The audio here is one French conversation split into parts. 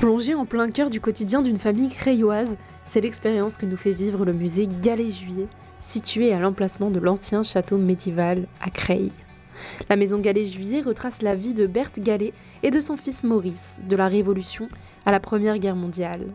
Plongé en plein cœur du quotidien d'une famille crayoise, c'est l'expérience que nous fait vivre le musée Galet-Juillet, situé à l'emplacement de l'ancien château médiéval à Creil. La maison Galet-Juillet retrace la vie de Berthe Galet et de son fils Maurice, de la Révolution à la Première Guerre mondiale.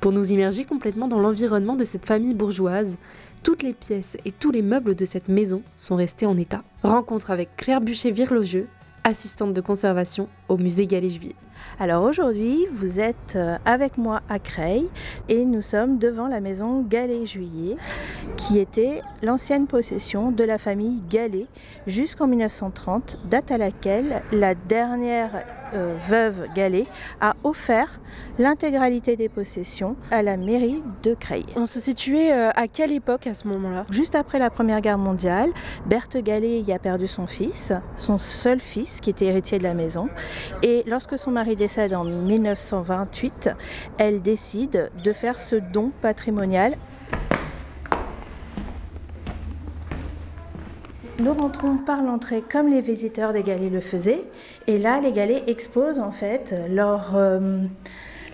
Pour nous immerger complètement dans l'environnement de cette famille bourgeoise, toutes les pièces et tous les meubles de cette maison sont restés en état. Rencontre avec Claire Bûcher-Virlogeux, assistante de conservation au musée Galet-Juillet. Alors aujourd'hui, vous êtes euh, avec moi à Creil et nous sommes devant la maison Galet-Juillet qui était l'ancienne possession de la famille Galet jusqu'en 1930, date à laquelle la dernière euh, veuve Galet a offert l'intégralité des possessions à la mairie de Creil. On se situait euh, à quelle époque à ce moment-là? Juste après la Première Guerre mondiale, Berthe Galet y a perdu son fils, son seul fils qui était héritier de la maison. Et lorsque son mari décède en 1928, elle décide de faire ce don patrimonial Nous rentrons par l'entrée comme les visiteurs des galets le faisaient. Et là, les galets exposent en fait leur euh,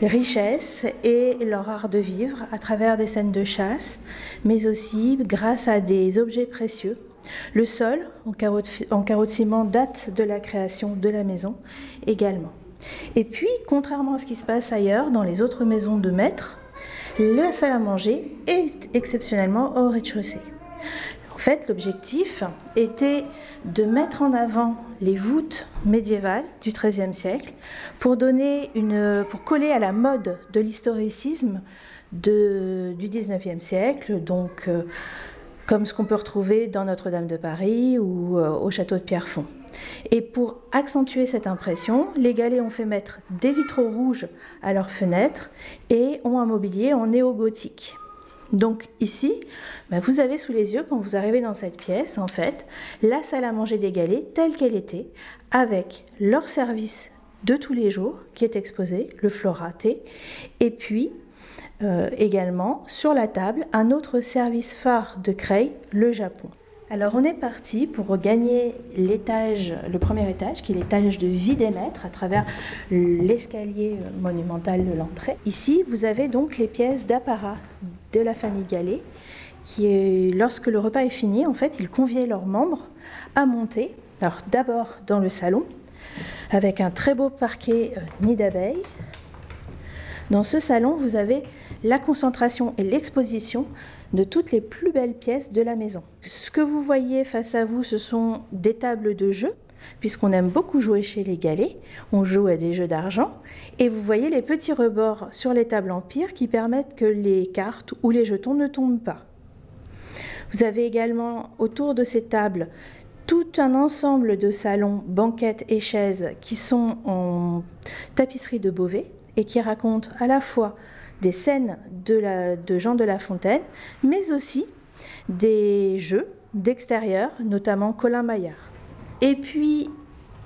richesse et leur art de vivre à travers des scènes de chasse, mais aussi grâce à des objets précieux. Le sol, en carreau de, ciment, date de la création de la maison également. Et puis, contrairement à ce qui se passe ailleurs, dans les autres maisons de maîtres, la salle à manger est exceptionnellement au rez-de-chaussée. En fait, l'objectif était de mettre en avant les voûtes médiévales du XIIIe siècle pour, coller à la mode de l'historicisme du XIXe siècle, donc euh, comme ce qu'on peut retrouver dans Notre-Dame de Paris ou euh, au château de Pierrefonds. Et pour accentuer cette impression, les Galets ont fait mettre des vitraux rouges à leurs fenêtres et ont un mobilier en néo-gothique. Donc ici, ben, vous avez sous les yeux, quand vous arrivez dans cette pièce, en fait, la salle à manger des galets telle qu'elle était, avec leur service de tous les jours qui est exposé, le floraté, et puis euh, également sur la table un autre service phare de Creil, le Japon. Alors on est parti pour gagner l'étage, le premier étage, qui est l'étage de vie des maîtres, à travers l'escalier monumental de l'entrée. Ici, vous avez donc les pièces d'apparat de la famille Gallet, qui lorsque le repas est fini, en fait, ils conviaient leurs membres à monter. Alors d'abord dans le salon, avec un très beau parquet euh, nid d'abeilles. Dans ce salon, vous avez la concentration et l'exposition de toutes les plus belles pièces de la maison. Ce que vous voyez face à vous, ce sont des tables de jeu, puisqu'on aime beaucoup jouer chez les galets. On joue à des jeux d'argent. Et vous voyez les petits rebords sur les tables empire qui permettent que les cartes ou les jetons ne tombent pas. Vous avez également autour de ces tables tout un ensemble de salons, banquettes et chaises qui sont en tapisserie de Beauvais et qui racontent à la fois des scènes de, de Jean de La Fontaine, mais aussi des jeux d'extérieur, notamment Colin Maillard. Et puis,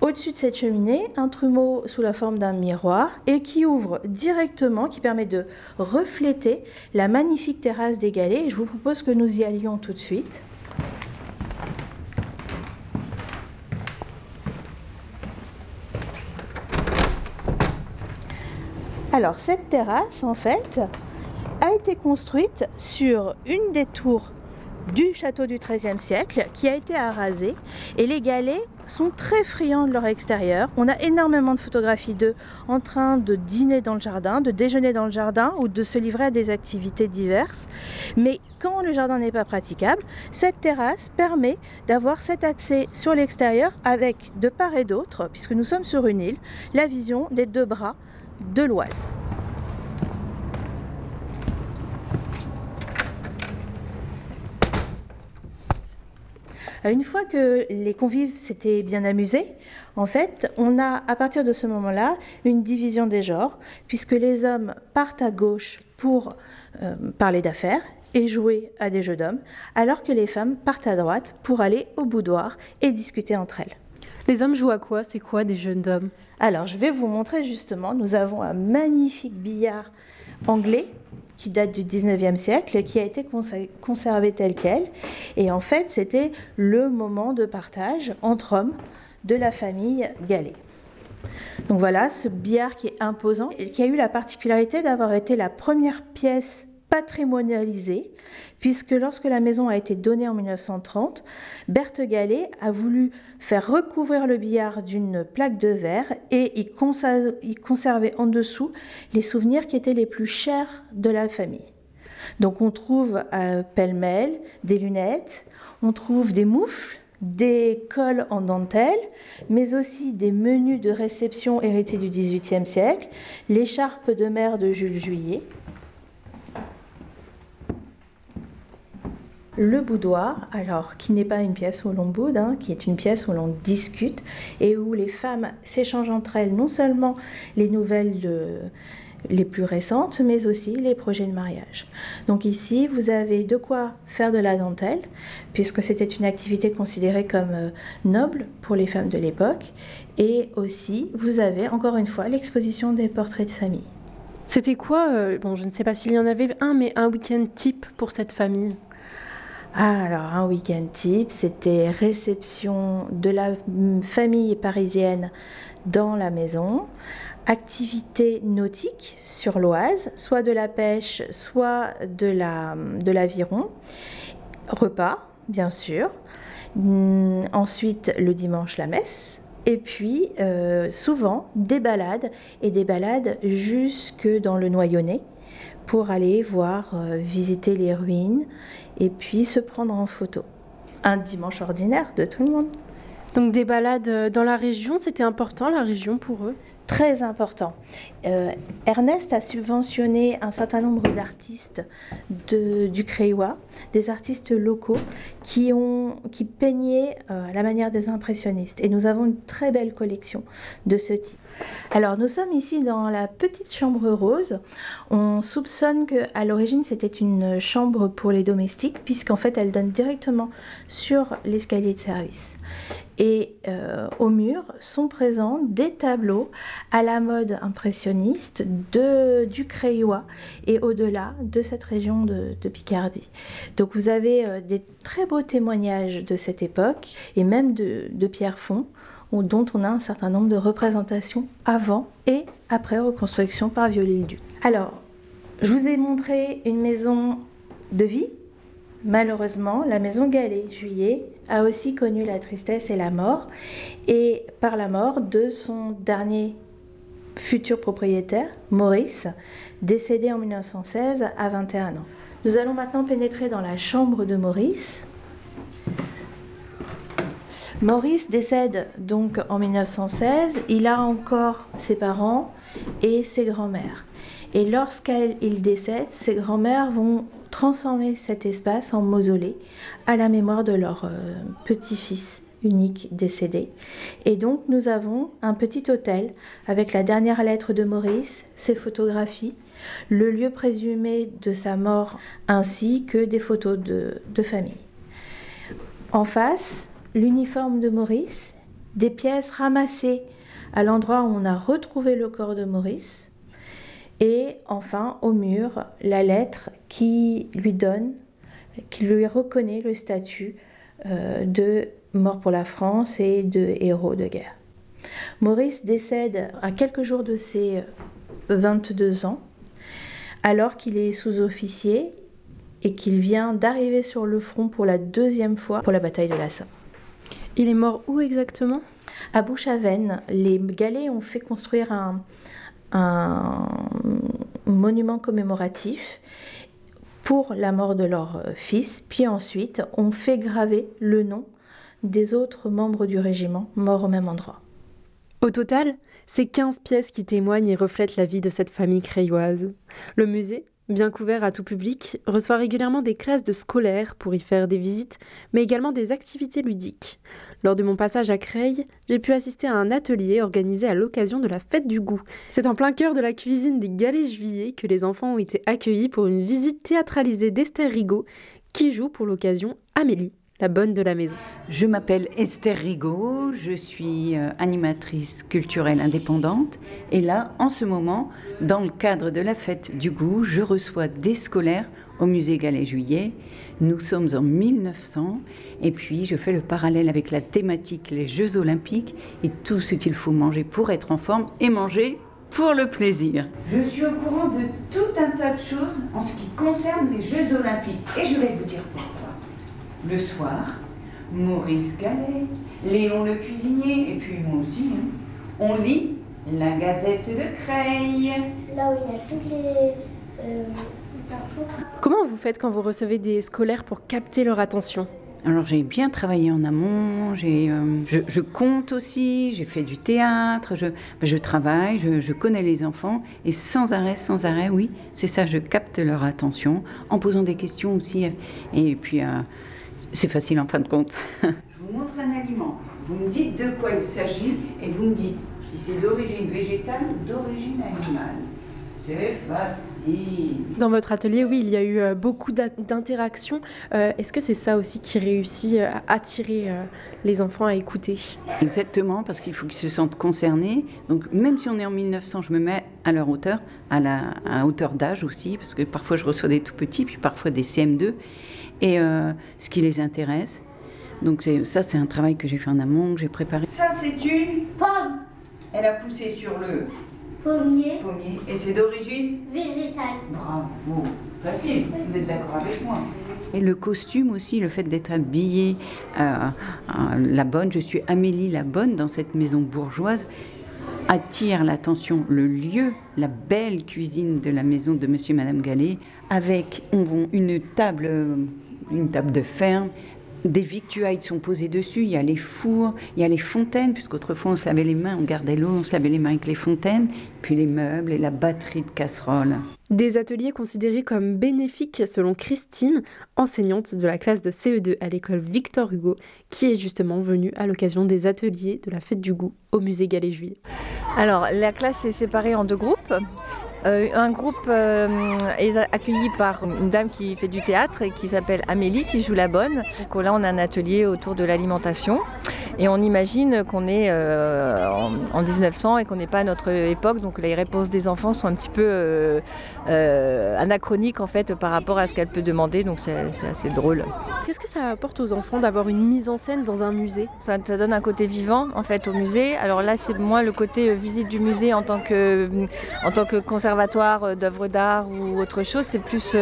au-dessus de cette cheminée, un trumeau sous la forme d'un miroir et qui ouvre directement, qui permet de refléter la magnifique terrasse des Galets. je vous propose que nous y allions tout de suite. Alors cette terrasse, en fait, a été construite sur une des tours du château du XIIIe siècle qui a été arasée et les galets sont très friands de leur extérieur. On a énormément de photographies d'eux en train de dîner dans le jardin, de déjeuner dans le jardin ou de se livrer à des activités diverses. Mais quand le jardin n'est pas praticable, cette terrasse permet d'avoir cet accès sur l'extérieur avec de part et d'autre, puisque nous sommes sur une île, la vision des deux bras de l'Oise. Une fois que les convives s'étaient bien amusés, en fait, on a à partir de ce moment-là une division des genres, puisque les hommes partent à gauche pour euh, parler d'affaires et jouer à des jeux d'hommes, alors que les femmes partent à droite pour aller au boudoir et discuter entre elles. Les hommes jouent à quoi? C'est quoi des jeux d'hommes? Alors, je vais vous montrer justement, nous avons un magnifique billard anglais qui date du 19e siècle, qui a été conservé tel quel. Et en fait, c'était le moment de partage entre hommes de la famille Gallet. Donc voilà, ce billard qui est imposant qui a eu la particularité d'avoir été la première pièce patrimonialisée, puisque lorsque la maison a été donnée en 1930, Berthe Gallet a voulu faire recouvrir le billard d'une plaque de verre et y conserver en dessous les souvenirs qui étaient les plus chers de la famille. Donc on trouve euh, pêle-mêle des lunettes, on trouve des moufles, des cols en dentelle, mais aussi des menus de réception hérités du XVIIIe siècle, l'écharpe de mer de Jules Juillet. Le boudoir, alors qui n'est pas une pièce où l'on boude, hein, qui est une pièce où l'on discute et où les femmes s'échangent entre elles non seulement les nouvelles les plus récentes, mais aussi les projets de mariage. Donc ici, vous avez de quoi faire de la dentelle, puisque c'était une activité considérée comme euh, noble pour les femmes de l'époque. Et aussi, vous avez encore une fois l'exposition des portraits de famille. C'était quoi, euh, bon, je ne sais pas s'il y en avait un, mais un week-end type pour cette famille? Ah, alors un week-end type, c'était réception de la famille parisienne dans la maison, activité nautique sur l'Oise, soit de la pêche, soit de l'aviron, repas, bien sûr. Hum, ensuite, le dimanche, la messe. Et puis, euh, souvent, des balades, et des balades jusque dans le Noyonnais pour aller voir, euh, visiter les ruines, et puis se prendre en photo. Un dimanche ordinaire de tout le monde. Donc des balades euh, dans la région, c'était important la région pour eux? Très important. Euh, Ernest a subventionné un certain nombre d'artistes du Créois, des artistes locaux qui, ont, qui peignaient euh, à la manière des impressionnistes. Et nous avons une très belle collection de ce type. Alors nous sommes ici dans la petite chambre rose. On soupçonne qu'à l'origine c'était une chambre pour les domestiques puisqu'en fait elle donne directement sur l'escalier de service. Et euh, au mur sont présents des tableaux à la mode impressionniste de, du Crayois et au-delà de cette région de, Picardie. Donc vous avez euh, des très beaux témoignages de cette époque et même de, de Pierre Font dont on a un certain nombre de représentations avant et après reconstruction par Viollet-le-Duc. Alors, je vous ai montré une maison de vie. Malheureusement, la maison Gallet-Juillet a aussi connu la tristesse et la mort, et par la mort de son dernier futur propriétaire, Maurice, décédé en 1916 à 21 ans. Nous allons maintenant pénétrer dans la chambre de Maurice. Maurice décède donc en 1916. Il a encore ses parents et ses grands-mères. Et lorsqu'il décède, ses grands-mères vont transformer cet espace en mausolée à la mémoire de leur euh, petit-fils unique décédé. Et donc nous avons un petit hôtel avec la dernière lettre de Maurice, ses photographies, le lieu présumé de sa mort ainsi que des photos de, de famille. En face, l'uniforme de Maurice, des pièces ramassées à l'endroit où on a retrouvé le corps de Maurice, et enfin au mur la lettre qui lui donne, qui lui reconnaît le statut euh, de mort pour la France et de héros de guerre. Maurice décède à quelques jours de ses 22 ans, alors qu'il est sous-officier et qu'il vient d'arriver sur le front pour la deuxième fois pour la bataille de la Somme. Il est mort où exactement? À Bouchaven. Les Galets ont fait construire un, monument commémoratif pour la mort de leur fils, puis ensuite ont fait graver le nom des autres membres du régiment morts au même endroit. Au total, c'est 15 pièces qui témoignent et reflètent la vie de cette famille crayoise. Le musée bien couvert à tout public, reçoit régulièrement des classes de scolaires pour y faire des visites, mais également des activités ludiques. Lors de mon passage à Creil, j'ai pu assister à un atelier organisé à l'occasion de la fête du goût. C'est en plein cœur de la cuisine des Galets Juillet que les enfants ont été accueillis pour une visite théâtralisée d'Esther Rigaud, qui joue pour l'occasion Amélie. La bonne de la maison. Je m'appelle Esther Rigaud, je suis euh, animatrice culturelle indépendante et là, en ce moment, dans le cadre de la fête du goût, je reçois des scolaires au musée Galais-Juillet. Nous sommes en 1900 et puis je fais le parallèle avec la thématique les Jeux olympiques et tout ce qu'il faut manger pour être en forme et manger pour le plaisir. Je suis au courant de tout un tas de choses en ce qui concerne les Jeux olympiques et je vais vous dire pourquoi. Le soir, Maurice Gallet, Léon le cuisinier et puis moi aussi, hein, on lit la Gazette de Creil. Là où il y a toutes les... Euh, Comment vous faites quand vous recevez des scolaires pour capter leur attention? Alors j'ai bien travaillé en amont, j'ai, euh, je, compte aussi, j'ai fait du théâtre, je, je travaille, je, connais les enfants et sans arrêt, sans arrêt, oui, c'est ça, je capte leur attention en posant des questions aussi. Et puis euh, c'est facile en fin de compte. je vous montre un aliment, vous me dites de quoi il s'agit et vous me dites si c'est d'origine végétale ou d'origine animale. C'est facile. Dans votre atelier, oui, il y a eu euh, beaucoup d'interactions. Euh, est-ce que c'est ça aussi qui réussit euh, à attirer les enfants à écouter? Exactement, parce qu'il faut qu'ils se sentent concernés. Donc même si on est en 1900, je me mets à leur hauteur, à la hauteur d'âge aussi, parce que parfois je reçois des tout petits, puis parfois des CM2, et ce qui les intéresse. Donc ça, c'est un travail que j'ai fait en amont, que j'ai préparé. Ça, c'est une pomme. Elle a poussé sur le Pommier. Pommier. Et c'est d'origine Végétale. Bravo. Facile, vous êtes d'accord avec moi. Et le costume aussi, le fait d'être habillée euh, la bonne, je suis Amélie la bonne dans cette maison bourgeoise, attire l'attention. Le lieu, la belle cuisine de la maison de Monsieur et Madame Gallet, avec une table, une table de ferme, des victuailles sont posées dessus, il y a les fours, il y a les fontaines, puisqu'autrefois on se lavait les mains, on gardait l'eau, on se lavait les mains avec les fontaines, puis les meubles et la batterie de casseroles. Des ateliers considérés comme bénéfiques selon Christine, enseignante de la classe de CE2 à l'école Victor Hugo, qui est justement venue à l'occasion des ateliers de la fête du goût au musée Galais-Juillet. Alors la classe est séparée en deux groupes. Euh, un groupe euh, est accueilli par une dame qui fait du théâtre et qui s'appelle Amélie, qui joue la bonne. Donc là, on a un atelier autour de l'alimentation. Et on imagine qu'on est euh, en, 1900 et qu'on n'est pas à notre époque, donc les réponses des enfants sont un petit peu euh, euh, anachroniques en fait par rapport à ce qu'elle peut demander, donc c'est assez drôle. Qu'est-ce que ça apporte aux enfants d'avoir une mise en scène dans un musée? Ça, donne un côté vivant en fait au musée. Alors là, c'est moins le côté visite du musée en tant que, en tant que conservatoire d'œuvres d'art ou autre chose. C'est plus,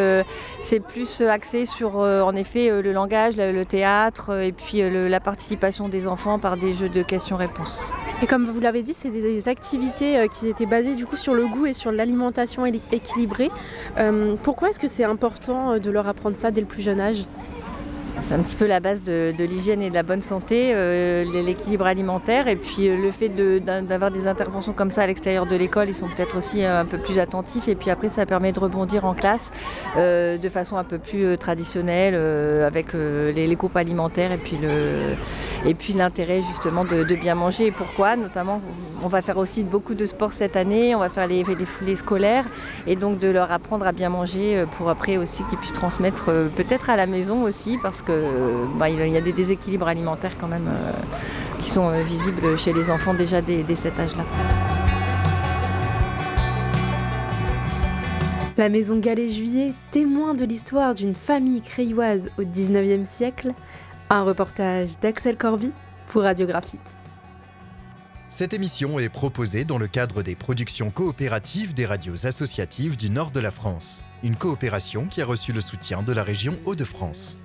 c'est plus axé sur en effet le langage, le, théâtre et puis la participation des enfants par des jeux de questions-réponses. Et comme vous l'avez dit, c'est des activités euh, qui étaient basées du coup sur le goût et sur l'alimentation équilibrée. Euh, pourquoi est-ce que c'est important euh, de leur apprendre ça dès le plus jeune âge? C'est un petit peu la base de, l'hygiène et de la bonne santé, euh, l'équilibre alimentaire et puis euh, le fait d'avoir des interventions comme ça à l'extérieur de l'école, ils sont peut-être aussi euh, un peu plus attentifs et puis après ça permet de rebondir en classe de façon un peu plus traditionnelle avec les, groupes alimentaires et puis l'intérêt justement de, bien manger. Et pourquoi? Notamment, on va faire aussi beaucoup de sport cette année, on va faire les, les, scolaires et donc de leur apprendre à bien manger pour après aussi qu'ils puissent transmettre peut-être à la maison aussi parce que bah, il y a des déséquilibres alimentaires quand même euh, qui sont euh, visibles chez les enfants déjà dès, cet âge-là. La maison Galais-Juillet, témoin de l'histoire d'une famille crayoise au 19e siècle, un reportage d'Axel Corby pour Radiographite. Cette émission est proposée dans le cadre des productions coopératives des radios associatives du nord de la France, une coopération qui a reçu le soutien de la région Hauts-de-France.